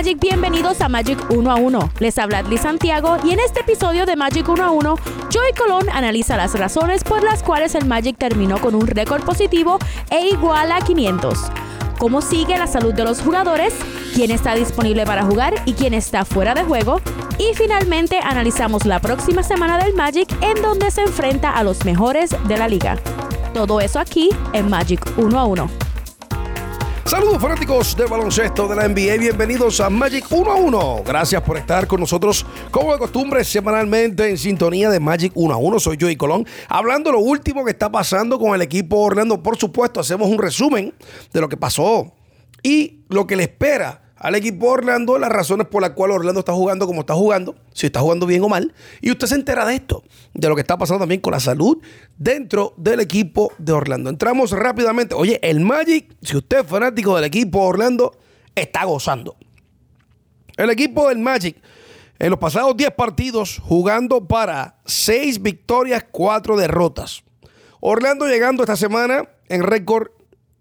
Magic, bienvenidos a Magic 1 a 1. Les habla Liz Santiago y en este episodio de Magic 1 a 1, Joey Colón analiza las razones por las cuales el Magic terminó con un récord positivo e igual a 500. Cómo sigue la salud de los jugadores, quién está disponible para jugar y quién está fuera de juego. Y finalmente analizamos la próxima semana del Magic en donde se enfrenta a los mejores de la liga. Todo eso aquí en Magic 1 a 1. Saludos fanáticos del baloncesto de la NBA, bienvenidos a Magic 1 a 1. Gracias por estar con nosotros, como de costumbre, semanalmente en sintonía de Magic 1 a 1. Soy Joey Colón, hablando lo último que está pasando con el equipo Orlando. Por supuesto, hacemos un resumen de lo que pasó y lo que le espera al equipo Orlando, las razones por las cuales Orlando está jugando como está jugando, si está jugando bien o mal. Y usted se entera de esto, de lo que está pasando también con la salud dentro del equipo de Orlando. Entramos rápidamente. Oye, el Magic, si usted es fanático del equipo Orlando, está gozando. El equipo del Magic, en los pasados 10 partidos, jugando para 6 victorias, 4 derrotas. Orlando llegando esta semana en récord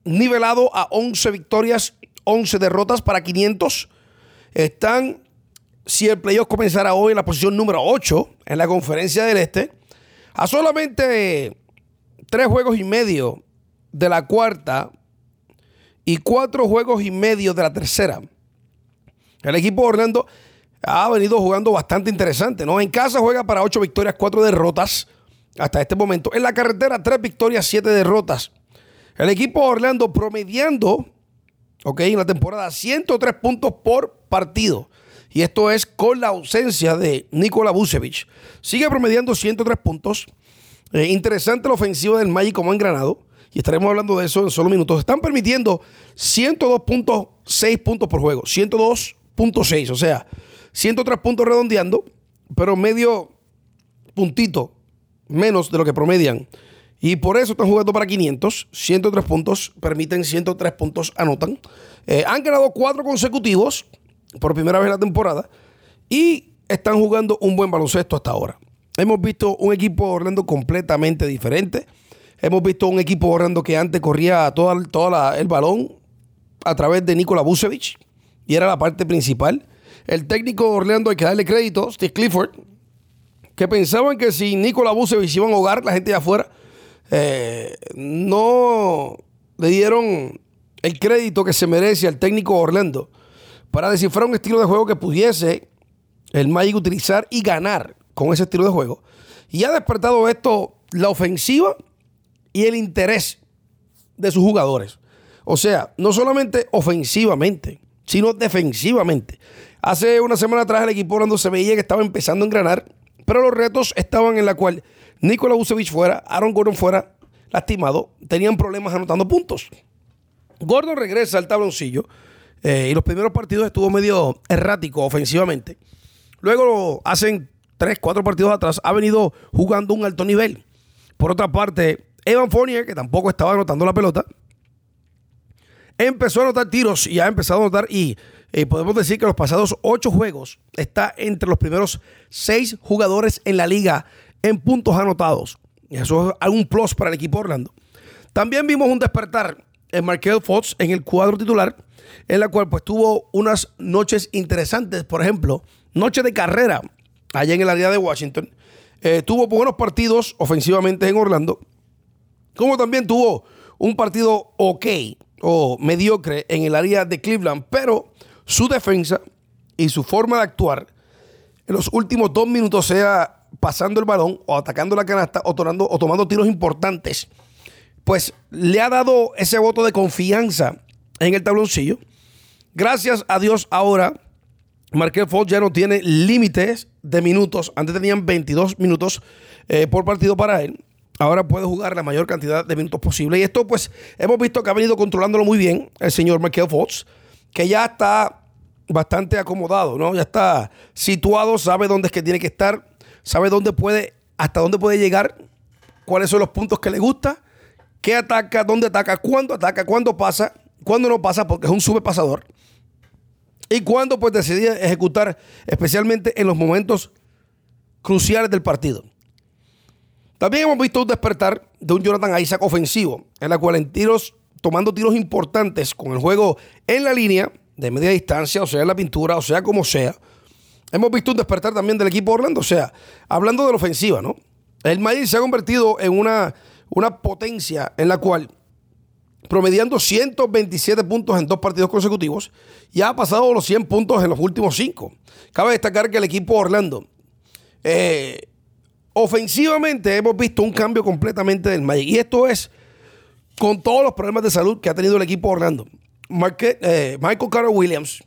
nivelado a 11 victorias 11 derrotas para 500. Están, si el playoff comenzara hoy, en la posición número 8 en la conferencia del Este. A solamente tres juegos y medio de la cuarta y cuatro juegos y medio de la tercera. El equipo de Orlando ha venido jugando bastante interesante, ¿no? En casa juega para 8 victorias, 4 derrotas hasta este momento. En la carretera, 3 victorias, 7 derrotas. El equipo de Orlando promediando ¿ok? En la temporada, 103 puntos por partido. Y esto es con la ausencia de Nikola Vucevic. Sigue promediando 103 puntos. Eh, interesante la ofensiva del Magic como en Granado. Y estaremos hablando de eso en solo minutos. Están permitiendo 102.6 puntos por juego. 102.6. O sea, 103 puntos redondeando. Pero medio puntito menos de lo que promedian y por eso están jugando para 500, 103 puntos, permiten 103 puntos, anotan. Eh, han ganado cuatro consecutivos por primera vez en la temporada y están jugando un buen baloncesto hasta ahora. Hemos visto un equipo Orlando completamente diferente. Hemos visto un equipo Orlando que antes corría todo, el balón a través de Nikola Vucevic y era la parte principal. El técnico Orlando hay que darle crédito, Steve Clifford, que pensaban que si Nikola Vucevic iba a ahogar la gente de afuera, eh, no le dieron el crédito que se merece al técnico Orlando para descifrar un estilo de juego que pudiese el Magic utilizar y ganar con ese estilo de juego. Y ha despertado esto la ofensiva y el interés de sus jugadores. O sea, no solamente ofensivamente, sino defensivamente. Hace una semana atrás el equipo Orlando se veía que estaba empezando a engranar, pero los retos estaban en la cual Nikola Vucevic fuera, Aaron Gordon fuera lastimado, tenían problemas anotando puntos. Gordon regresa al tabloncillo eh, y los primeros partidos estuvo medio errático ofensivamente. Luego hacen tres, cuatro partidos atrás, ha venido jugando un alto nivel. Por otra parte, Evan Fournier, que tampoco estaba anotando la pelota, empezó a anotar tiros y ha empezado a anotar y eh, podemos decir que los pasados ocho juegos está entre los primeros seis jugadores en la liga en puntos anotados. Eso es un plus para el equipo Orlando. También vimos un despertar en Markel Fox en el cuadro titular, en la cual pues tuvo unas noches interesantes, por ejemplo, noche de carrera allá en el área de Washington. Eh, tuvo buenos partidos ofensivamente en Orlando, como también tuvo un partido ok o mediocre en el área de Cleveland, pero su defensa y su forma de actuar en los últimos dos minutos, sea pasando el balón o atacando la canasta o o tomando tiros importantes, pues le ha dado ese voto de confianza en el tabloncillo. Gracias a Dios ahora, Markel Fox ya no tiene límites de minutos. Antes tenían 22 minutos eh, por partido para él. Ahora puede jugar la mayor cantidad de minutos posible. Y esto, pues, hemos visto que ha venido controlándolo muy bien el señor Markel Fox, que ya está bastante acomodado, ¿no? Ya está situado, sabe dónde es que tiene que estar sabe dónde puede, hasta dónde puede llegar, cuáles son los puntos que le gusta, qué ataca, dónde ataca, cuándo ataca, cuándo pasa, cuándo no pasa, porque es un subpasador. Y cuándo pues decide ejecutar, especialmente en los momentos cruciales del partido. También hemos visto un despertar de un Jonathan Isaac ofensivo, en la cual en tiros, tomando tiros importantes con el juego en la línea, de media distancia, o sea, en la pintura, o sea, como sea. Hemos visto un despertar también del equipo Orlando, o sea, hablando de la ofensiva, ¿no? El Magic se ha convertido en una, una potencia en la cual, promediando 127 puntos en dos partidos consecutivos, ya ha pasado los 100 puntos en los últimos cinco. Cabe destacar que el equipo Orlando, eh, ofensivamente, hemos visto un cambio completamente del Magic. Y esto es con todos los problemas de salud que ha tenido el equipo Orlando. Eh, Michael Carter Williams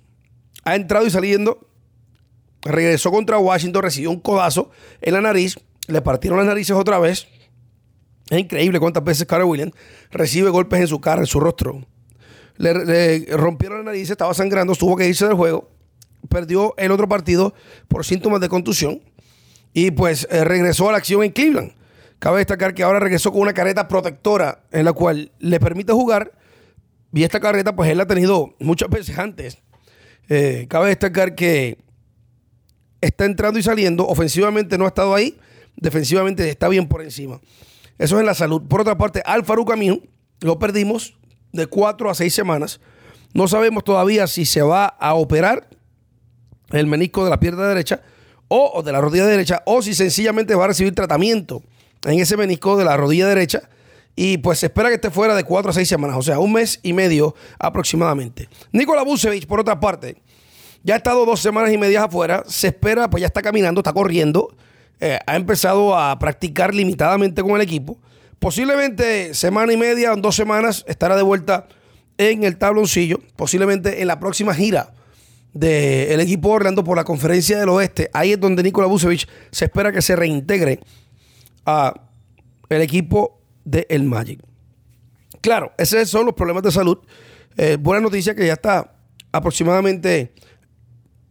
ha entrado y saliendo. Regresó contra Washington, recibió un codazo en la nariz. Le partieron las narices otra vez. Es increíble cuántas veces Carter Williams recibe golpes en su cara, en su rostro. Le, rompieron la nariz, estaba sangrando, tuvo que irse del juego. Perdió el otro partido por síntomas de contusión. Y pues eh, regresó a la acción en Cleveland. Cabe destacar que ahora regresó con una careta protectora en la cual le permite jugar y esta carreta, pues él la ha tenido muchas veces antes. Eh, cabe destacar que está entrando y saliendo. Ofensivamente no ha estado ahí. Defensivamente está bien por encima. Eso es en la salud. Por otra parte, Alfaro Camino lo perdimos de cuatro a seis semanas. No sabemos todavía si se va a operar el menisco de la pierna derecha o, o de la rodilla derecha o si sencillamente va a recibir tratamiento en ese menisco de la rodilla derecha y pues se espera que esté fuera de cuatro a seis semanas, o sea, un mes y medio aproximadamente. Nikola Vucevic, por otra parte, ya ha estado dos semanas y media afuera, se espera, pues ya está caminando, está corriendo, eh, ha empezado a practicar limitadamente con el equipo. Posiblemente semana y media o dos semanas estará de vuelta en el tabloncillo, posiblemente en la próxima gira del equipo Orlando por la conferencia del oeste. Ahí es donde Nikola Vucevic se espera que se reintegre a el equipo del el Magic. Claro, esos son los problemas de salud. Eh, buena noticia que ya está aproximadamente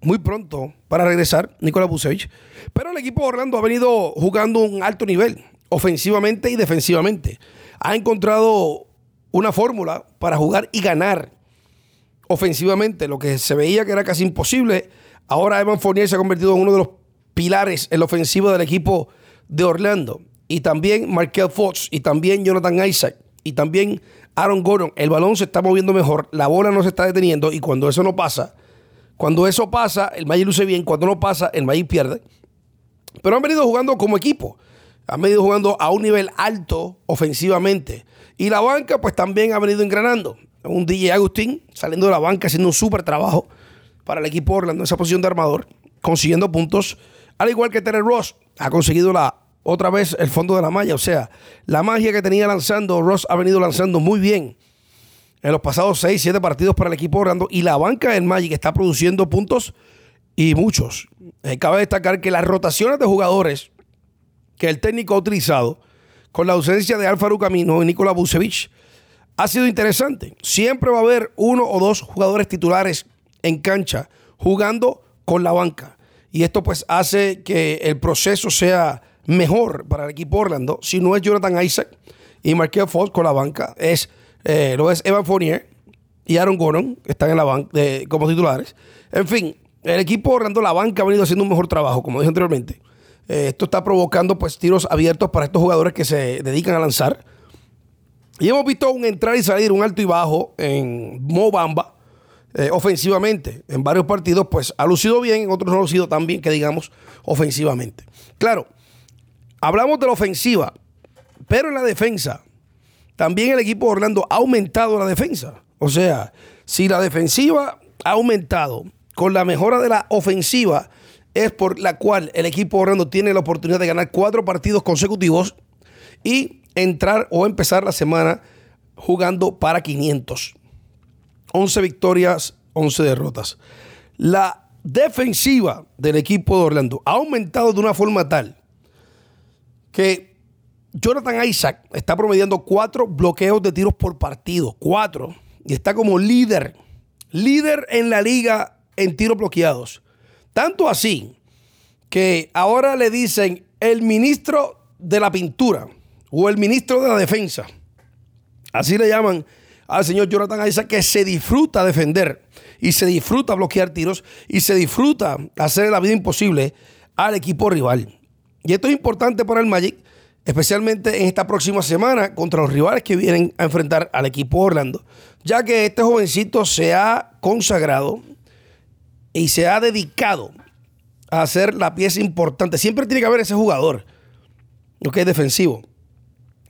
muy pronto para regresar Nicolás Vucevic. Pero el equipo de Orlando ha venido jugando un alto nivel, ofensivamente y defensivamente. Ha encontrado una fórmula para jugar y ganar ofensivamente, lo que se veía que era casi imposible. Ahora Evan Fournier se ha convertido en uno de los pilares en la ofensiva del equipo de Orlando y también Markel Fox y también Jonathan Isaac y también Aaron Gordon, el balón se está moviendo mejor, la bola no se está deteniendo y cuando eso no pasa, cuando eso pasa, el Magic luce bien, cuando no pasa, el Magic pierde. Pero han venido jugando como equipo, han venido jugando a un nivel alto ofensivamente y la banca pues también ha venido engranando. Un DJ Agustín saliendo de la banca haciendo un súper trabajo para el equipo Orlando en esa posición de armador, consiguiendo puntos, al igual que Terry Ross ha conseguido la otra vez el fondo de la malla. O sea, la magia que tenía lanzando, Ross ha venido lanzando muy bien en los pasados 6, 7 partidos para el equipo Orlando. Y la banca del Magic está produciendo puntos y muchos. Eh, cabe destacar que las rotaciones de jugadores que el técnico ha utilizado con la ausencia de Alfaro Camino y Nikola Vucevic ha sido interesante. Siempre va a haber uno o dos jugadores titulares en cancha jugando con la banca. Y esto pues hace que el proceso sea mejor para el equipo Orlando, si no es Jonathan Isaac y Markel Fox con la banca, es, eh, lo es Evan Fournier y Aaron Gordon, que están en la banca como titulares. En fin, el equipo Orlando, la banca ha venido haciendo un mejor trabajo, como dije anteriormente. Eh, esto está provocando pues tiros abiertos para estos jugadores que se dedican a lanzar. Y hemos visto un entrar y salir, un alto y bajo en Mobamba eh, ofensivamente. En varios partidos, pues ha lucido bien, en otros no ha lucido tan bien que digamos ofensivamente. Claro, Hablamos de la ofensiva, pero en la defensa, también el equipo de Orlando ha aumentado la defensa. O sea, si la defensiva ha aumentado con la mejora de la ofensiva, es por la cual el equipo de Orlando tiene la oportunidad de ganar cuatro partidos consecutivos y entrar o empezar la semana jugando para 500. 11 victorias, 11 derrotas. La defensiva del equipo de Orlando ha aumentado de una forma tal que Jonathan Isaac está promediando cuatro bloqueos de tiros por partido, cuatro, y está como líder, líder en la liga en tiros bloqueados. Tanto así que ahora le dicen el ministro de la pintura o el ministro de la defensa. Así le llaman al señor Jonathan Isaac que se disfruta defender y se disfruta bloquear tiros y se disfruta hacer la vida imposible al equipo rival. Y esto es importante para el Magic especialmente en esta próxima semana contra los rivales que vienen a enfrentar al equipo Orlando, ya que este jovencito se ha consagrado y se ha dedicado a hacer la pieza importante. Siempre tiene que haber ese jugador, lo que es defensivo.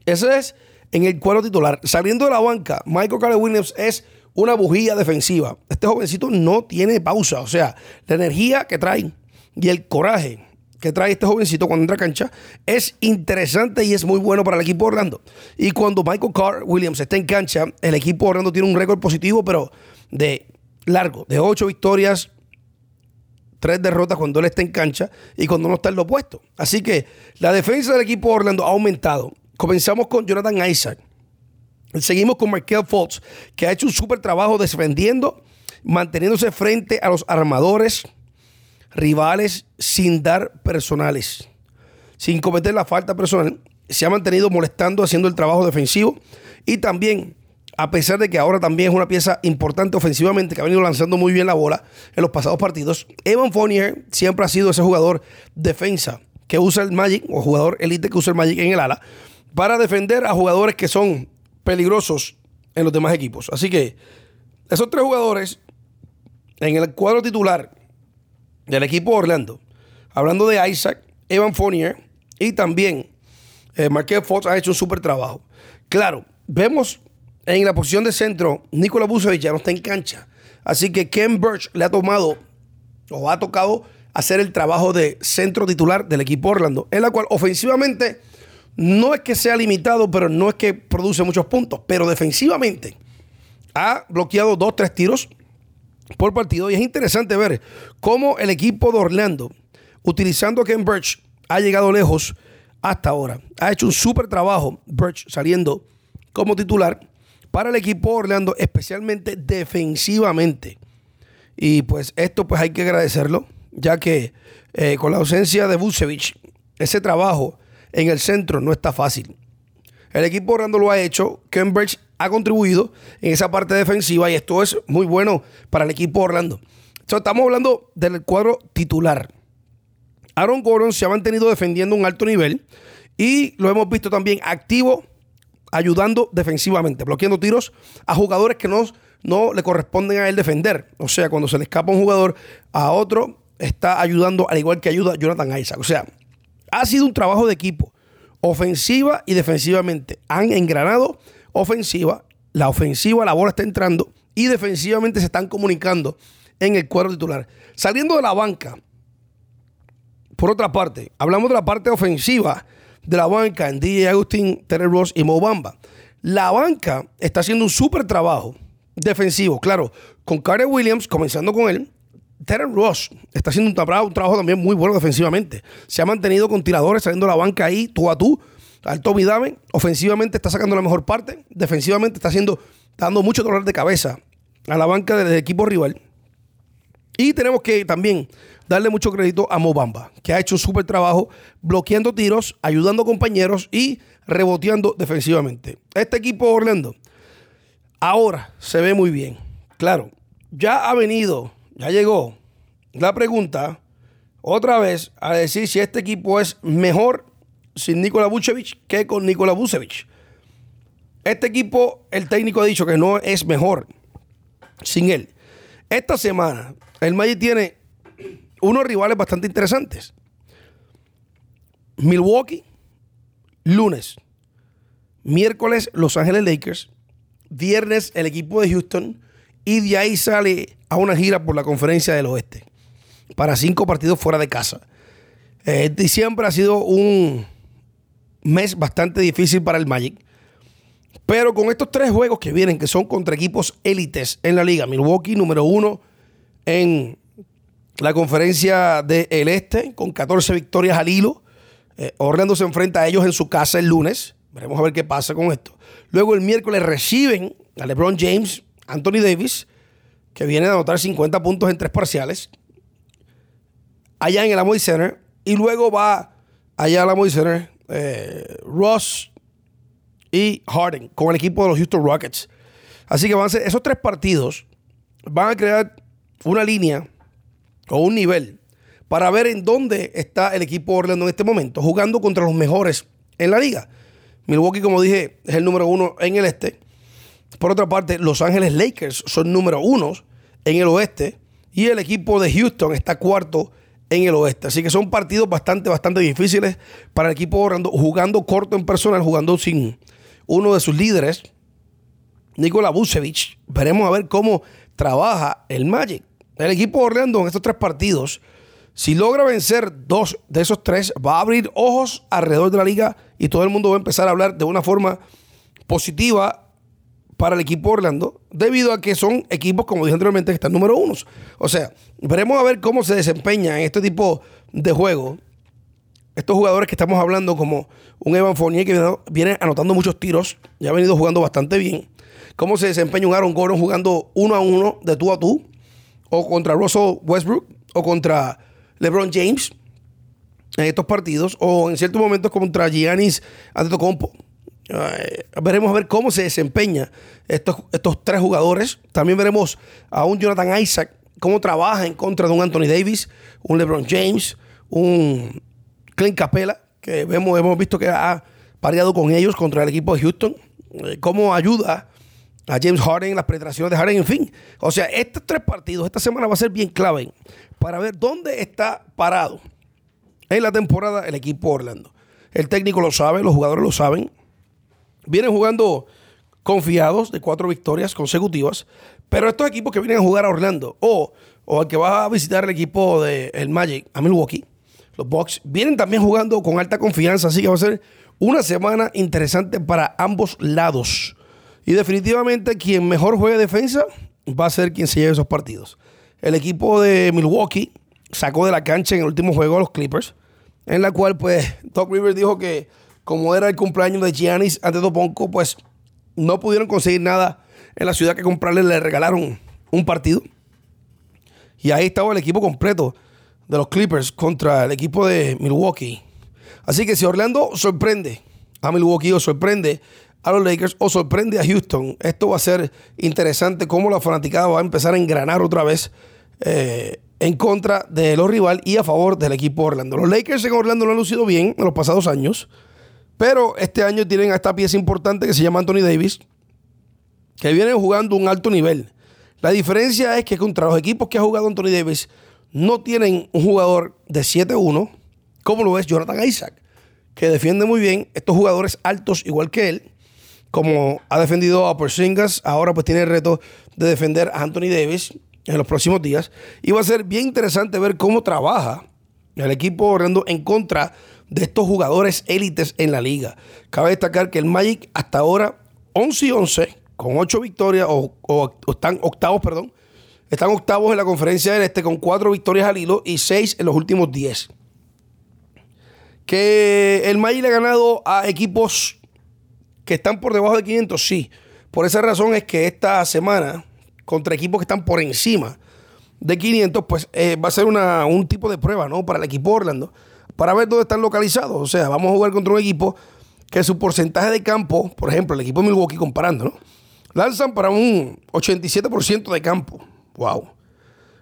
Ese es en el cuadro titular. Saliendo de la banca, Michael Carter Williams es una bujía defensiva. Este jovencito no tiene pausa. O sea, la energía que trae y el coraje que trae este jovencito cuando entra a cancha es interesante y es muy bueno para el equipo Orlando. Y cuando Michael Carter Williams está en cancha, el equipo Orlando tiene un récord positivo, pero de largo, de ocho victorias, tres derrotas cuando él está en cancha y cuando no está en lo opuesto. Así que la defensa del equipo Orlando ha aumentado. Comenzamos con Jonathan Isaac. Seguimos con Michael Fultz, que ha hecho un súper trabajo defendiendo, manteniéndose frente a los armadores rivales sin dar personales, sin cometer la falta personal. Se ha mantenido molestando, haciendo el trabajo defensivo y también a pesar de que ahora también es una pieza importante ofensivamente, que ha venido lanzando muy bien la bola en los pasados partidos, Evan Fournier siempre ha sido ese jugador defensa que usa el Magic, o jugador elite que usa el Magic en el ala, para defender a jugadores que son peligrosos en los demás equipos. Así que esos tres jugadores en el cuadro titular del equipo Orlando, hablando de Isaac, Evan Fournier y también eh, Fox ha hecho un súper trabajo. Claro, vemos en la posición de centro, Nikola Vucevic ya no está en cancha. Así que Ken Birch le ha tomado o ha tocado hacer el trabajo de centro titular del equipo Orlando, en la cual ofensivamente no es que sea limitado, pero no es que produce muchos puntos, pero defensivamente ha bloqueado dos, tres tiros por partido y es interesante ver cómo el equipo de Orlando, utilizando a Ken Birch, ha llegado lejos hasta ahora. Ha hecho un súper trabajo Birch saliendo como titular para el equipo Orlando, especialmente defensivamente. Y pues esto pues hay que agradecerlo, ya que eh, con la ausencia de Vucevic, ese trabajo en el centro no está fácil. El equipo Orlando lo ha hecho, Cambridge ha contribuido en esa parte defensiva y esto es muy bueno para el equipo Orlando. estamos hablando del cuadro titular. Aaron Gordon se ha mantenido defendiendo un alto nivel y lo hemos visto también activo ayudando defensivamente, bloqueando tiros a jugadores que no, no le corresponden a él defender. O sea, cuando se le escapa un jugador a otro, está ayudando al igual que ayuda Jonathan Isaac. O sea, ha sido un trabajo de equipo, ofensiva y defensivamente. Han engranado ofensiva, la ofensiva, la bola está entrando y defensivamente se están comunicando en el cuadro titular. Saliendo de la banca, por otra parte, hablamos de la parte ofensiva de la banca en DJ Agustín, Terry Ross y Mo Bamba. La banca está haciendo un súper trabajo defensivo, claro, con Carter Williams, comenzando con él. Terry Ross está haciendo un trabajo, un trabajo también muy bueno defensivamente. Se ha mantenido con tiradores saliendo de la banca ahí, tú a tú. Alto Vidame, ofensivamente está sacando la mejor parte, defensivamente está haciendo, dando mucho dolor de cabeza a la banca del equipo rival. Y tenemos que también darle mucho crédito a Mobamba, que ha hecho un súper trabajo bloqueando tiros, ayudando a compañeros y reboteando defensivamente. Este equipo Orlando ahora se ve muy bien. Claro, ya ha venido, ya llegó la pregunta otra vez a decir si este equipo es mejor sin Nikola Vucevic que con Nikola Vucevic. Este equipo, el técnico ha dicho que no es mejor sin él. Esta semana, el Magic tiene unos rivales bastante interesantes. Milwaukee, lunes. Miércoles, Los Ángeles Lakers. Viernes, el equipo de Houston. Y de ahí sale a una gira por la conferencia del oeste. Para cinco partidos fuera de casa. Eh, diciembre ha sido un mes bastante difícil para el Magic. Pero con estos tres juegos que vienen, que son contra equipos élites en la liga, Milwaukee número uno en la conferencia del Este con 14 victorias al hilo. Eh, Orlando se enfrenta a ellos en su casa el lunes. Veremos a ver qué pasa con esto. Luego el miércoles reciben a LeBron James, Anthony Davis, que viene a anotar 50 puntos en tres parciales, allá en el Amway Center. Y luego va allá al Amway Center eh, Ross y Harden con el equipo de los Houston Rockets. Así que van a ser esos tres partidos van a crear una línea o un nivel para ver en dónde está el equipo Orlando en este momento, jugando contra los mejores en la liga. Milwaukee, como dije, es el número uno en el este. Por otra parte, Los Ángeles Lakers son número uno en el oeste. Y el equipo de Houston está cuarto en el oeste. Así que son partidos bastante, bastante difíciles para el equipo jugando corto en personal, jugando sin uno de sus líderes, Nikola Vucevic. Veremos a ver cómo trabaja el Magic. El equipo de Orlando en estos tres partidos, si logra vencer dos de esos tres, va a abrir ojos alrededor de la liga y todo el mundo va a empezar a hablar de una forma positiva para el equipo Orlando, debido a que son equipos, como dije anteriormente, que están número uno. O sea, veremos a ver cómo se desempeña en este tipo de juego. Estos jugadores que estamos hablando, como un Evan Fournier que viene anotando muchos tiros, ya ha venido jugando bastante bien. Cómo se desempeña un Aaron Gordon jugando uno a uno, de tú a tú, o contra Russell Westbrook, o contra LeBron James en estos partidos, o en ciertos momentos contra Giannis Antetokounmpo veremos a ver cómo se desempeña estos, estos tres jugadores. También veremos a un Jonathan Isaac, cómo trabaja en contra de un Anthony Davis, un LeBron James, un Clint Capella, que vemos, hemos visto que ha pareado con ellos contra el equipo de Houston. Eh, cómo ayuda a James Harden, las penetraciones de Harden, en fin. O sea, estos tres partidos, esta semana va a ser bien clave para ver dónde está parado en la temporada el equipo Orlando. El técnico lo sabe, los jugadores lo saben vienen jugando confiados de cuatro victorias consecutivas, pero estos equipos que vienen a jugar a Orlando o, o el que va a visitar el equipo del el Magic a Milwaukee, los Bucks, vienen también jugando con alta confianza, así que va a ser una semana interesante para ambos lados. Y definitivamente quien mejor juegue defensa va a ser quien se lleve esos partidos. El equipo de Milwaukee sacó de la cancha en el último juego a los Clippers, en la cual pues Doc Rivers dijo que como era el cumpleaños de Giannis Antetokounmpo, pues no pudieron conseguir nada en la ciudad que comprarle, le regalaron un partido. Y ahí estaba el equipo completo de los Clippers contra el equipo de Milwaukee. Así que si Orlando sorprende a Milwaukee o sorprende a los Lakers o sorprende a Houston, esto va a ser interesante cómo la fanaticada va a empezar a engranar otra vez eh, en contra de los rivales y a favor del equipo Orlando. Los Lakers en Orlando no han lucido bien en los pasados años. Pero este año tienen a esta pieza importante que se llama Anthony Davis, que viene jugando un alto nivel. La diferencia es que contra los equipos que ha jugado Anthony Davis no tienen un jugador de 7-1, como lo es Jonathan Isaac, que defiende muy bien estos jugadores altos igual que él, como ha defendido a Porzingis, ahora pues tiene el reto de defender a Anthony Davis en los próximos días. Y va a ser bien interesante ver cómo trabaja el equipo Orlando en contra de estos jugadores élites en la liga. Cabe destacar que el Magic hasta ahora 11 y 11 con 8 victorias o, están octavos, perdón. Están octavos en la conferencia del Este con 4 victorias al hilo y 6 en los últimos 10. Que el Magic le ha ganado a equipos que están por debajo de 500, sí. Por esa razón es que esta semana, contra equipos que están por encima de 500, pues eh, va a ser un tipo de prueba, ¿no? Para el equipo Orlando para ver dónde están localizados. O sea, vamos a jugar contra un equipo que su porcentaje de campo, por ejemplo, el equipo de Milwaukee comparando, ¿no? Lanzan para un 87% de campo. Wow.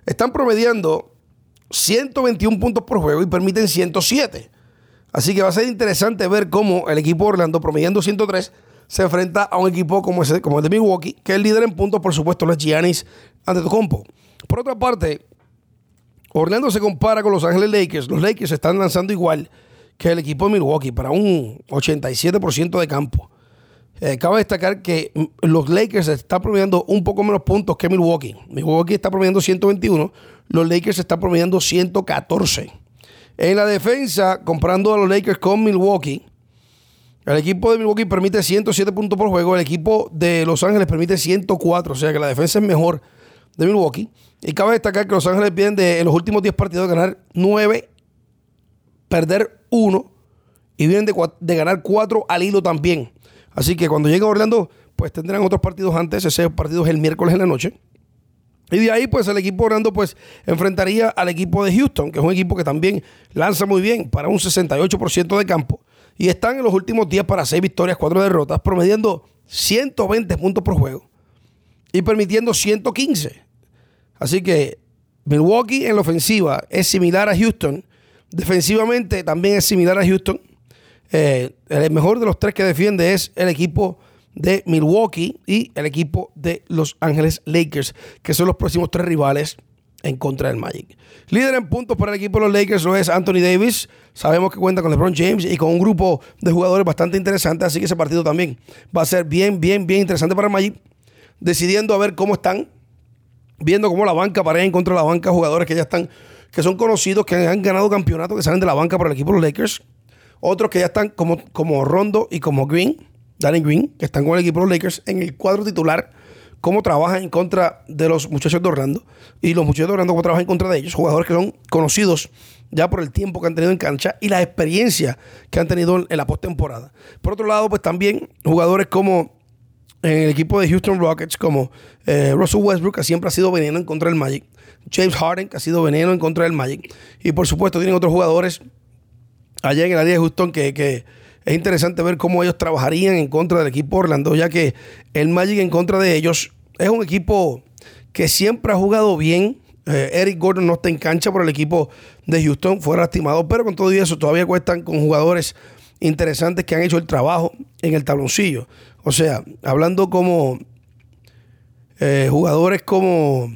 Están promediando 121 puntos por juego y permiten 107. Así que va a ser interesante ver cómo el equipo de Orlando, promediando 103, se enfrenta a un equipo como, ese, como el de Milwaukee, que el líder en puntos, por supuesto, no es Giannis Antetokounmpo. Por otra parte, Orlando se compara con Los Ángeles Lakers. Los Lakers están lanzando igual que el equipo de Milwaukee para un 87% de campo. Eh, cabe destacar que los Lakers están promediando un poco menos puntos que Milwaukee. Milwaukee está promediando 121, los Lakers están promediando 114. En la defensa, comprando a los Lakers con Milwaukee, el equipo de Milwaukee permite 107 puntos por juego, el equipo de Los Ángeles permite 104, o sea que la defensa es mejor de Milwaukee. Y cabe destacar que Los Ángeles vienen de los últimos 10 partidos de ganar 9, perder 1 y vienen de, ganar 4 al hilo también. Así que cuando llegue Orlando, pues tendrán otros partidos antes. Ese partido es el miércoles en la noche. Y de ahí, pues el equipo Orlando, pues enfrentaría al equipo de Houston, que es un equipo que también lanza muy bien para un 68% de campo. Y están en los últimos días para 6 victorias, 4 derrotas, promediando 120 puntos por juego y permitiendo 115. Así que Milwaukee en la ofensiva es similar a Houston. Defensivamente también es similar a Houston. Eh, el mejor de los tres que defiende es el equipo de Milwaukee y el equipo de Los Ángeles Lakers, que son los próximos tres rivales en contra del Magic. Líder en puntos para el equipo de los Lakers lo es Anthony Davis. Sabemos que cuenta con LeBron James y con un grupo de jugadores bastante interesante, así que ese partido también va a ser bien, bien, bien interesante para el Magic. Decidiendo a ver cómo están, viendo cómo la banca pareja en contra de la banca, jugadores que ya están, que son conocidos, que han ganado campeonatos, que salen de la banca para el equipo de los Lakers. Otros que ya están como, como Rondo y como Green, Danny Green, que están con el equipo de los Lakers en el cuadro titular cómo trabajan en contra de los muchachos de Orlando y los muchachos de Orlando cómo trabajan en contra de ellos, jugadores que son conocidos ya por el tiempo que han tenido en cancha y la experiencia que han tenido en la postemporada. Por otro lado, pues también jugadores como en el equipo de Houston Rockets, como eh, Russell Westbrook, que siempre ha sido veneno en contra del Magic, James Harden, que ha sido veneno en contra del Magic, y por supuesto tienen otros jugadores allá en el área de Houston que, que es interesante ver cómo ellos trabajarían en contra del equipo Orlando, ya que el Magic en contra de ellos es un equipo que siempre ha jugado bien. Eh, Eric Gordon no está en cancha por el equipo de Houston, fue lastimado, pero con todo eso todavía cuestan con jugadores interesantes que han hecho el trabajo en el tabloncillo. O sea, hablando como eh, jugadores como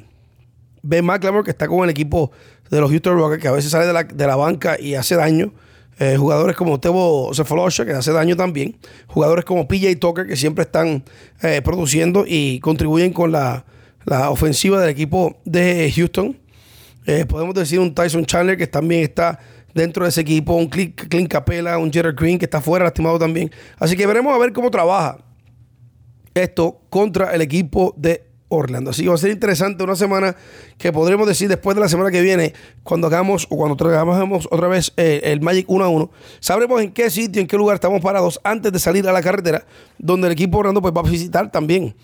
Ben McLemore, que está con el equipo de los Houston Rockets, que a veces sale de la, de la banca y hace daño. Eh, jugadores como Tebo Cephalosha, que hace daño también. Jugadores como PJ Tucker, que siempre están eh, produciendo y contribuyen con la, ofensiva del equipo de Houston. Eh, podemos decir un Tyson Chandler, que también está dentro de ese equipo. Un Clint Capella, un Jared Green, que está fuera, lastimado también. Así que veremos a ver cómo trabaja esto contra el equipo de Orlando. Así que va a ser interesante una semana que podremos decir después de la semana que viene, cuando hagamos o cuando trabajemos otra vez eh, el Magic 1 a 1, sabremos en qué sitio, en qué lugar estamos parados antes de salir a la carretera, donde el equipo Orlando pues, va a visitar también.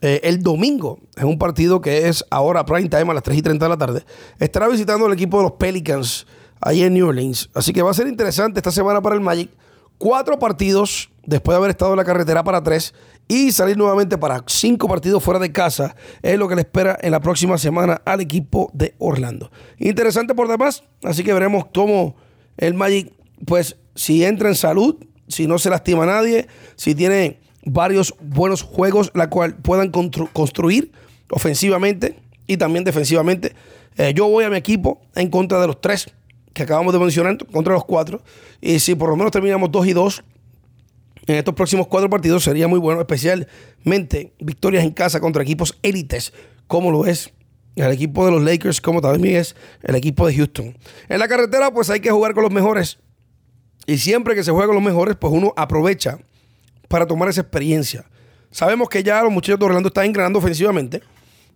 Eh, el domingo, es un partido que es ahora prime time a las 3 y 30 de la tarde, estará visitando el equipo de los Pelicans ahí en New Orleans. Así que va a ser interesante esta semana para el Magic. Cuatro partidos después de haber estado en la carretera para tres y salir nuevamente para cinco partidos fuera de casa es lo que le espera en la próxima semana al equipo de Orlando. Interesante por demás, así que veremos cómo el Magic, pues si entra en salud, si no se lastima a nadie, si tiene varios buenos juegos, la cual puedan construir ofensivamente y también defensivamente. Eh, yo voy a mi equipo en contra de los tres que acabamos de mencionar, contra los cuatro. Y si por lo menos terminamos dos y dos en estos próximos cuatro partidos sería muy bueno, especialmente victorias en casa contra equipos élites, como lo es el equipo de los Lakers, como también es el equipo de Houston. En la carretera, pues hay que jugar con los mejores. Y siempre que se juega con los mejores, pues uno aprovecha para tomar esa experiencia. Sabemos que ya los muchachos de Orlando están engranando ofensivamente,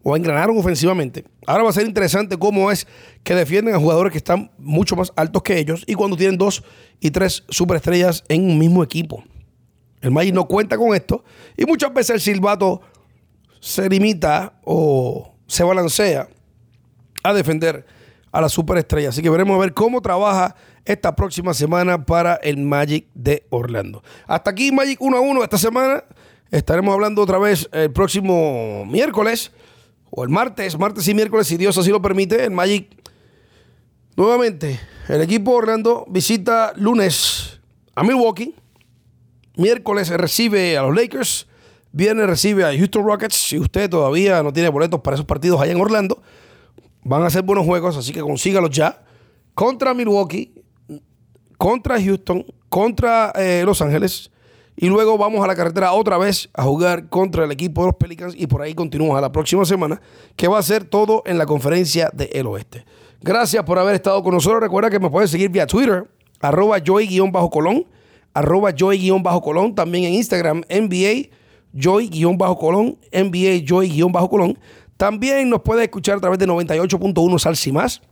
o engranaron ofensivamente. Ahora va a ser interesante cómo es que defienden a jugadores que están mucho más altos que ellos y cuando tienen dos y tres superestrellas en un mismo equipo. El Magic no cuenta con esto y muchas veces el silbato se limita o se balancea a defender a la superestrella. Así que veremos a ver cómo trabaja esta próxima semana para el Magic de Orlando. Hasta aquí Magic 1 a 1 esta semana. Estaremos hablando otra vez el próximo miércoles o el martes, martes y miércoles, si Dios así lo permite, el Magic. Nuevamente, el equipo Orlando visita lunes a Milwaukee Miércoles recibe a los Lakers. Viernes recibe a Houston Rockets. Si usted todavía no tiene boletos para esos partidos allá en Orlando, van a ser buenos juegos, así que consígalos ya. Contra Milwaukee, contra Houston, contra eh, Los Ángeles. Y luego vamos a la carretera otra vez a jugar contra el equipo de los Pelicans y por ahí continuamos a la próxima semana, que va a ser todo en la conferencia del Oeste. Gracias por haber estado con nosotros. Recuerda que me puedes seguir vía Twitter, arroba joy-colón arroba joy-colón, también en Instagram, NBA joy-colón, NBA joy-colón. También nos puede escuchar a través de 98.1 Salsi Más,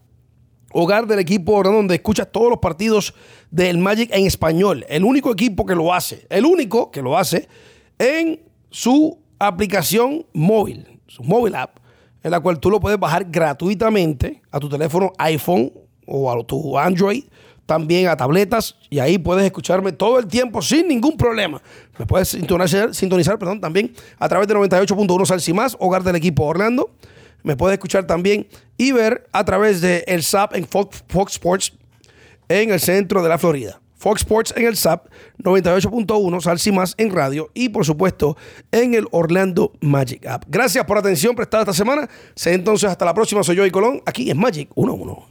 hogar del equipo donde escucha todos los partidos del Magic en español. El único equipo que lo hace, el único que lo hace en su aplicación móvil, su móvil app, en la cual tú lo puedes bajar gratuitamente a tu teléfono iPhone o a tu Android también a tabletas y ahí puedes escucharme todo el tiempo sin ningún problema. Me puedes sintonizar, sintonizar perdón, también a través de 98.1 Salsimás, hogar del equipo Orlando. Me puedes escuchar también y ver a través de el SAP en Fox, Sports en el centro de la Florida. Fox Sports en el SAP, 98.1 Salsi Más en radio y por supuesto en el Orlando Magic App. Gracias por la atención prestada esta semana. Sé entonces hasta la próxima. Soy Joey Colón, aquí en Magic 11.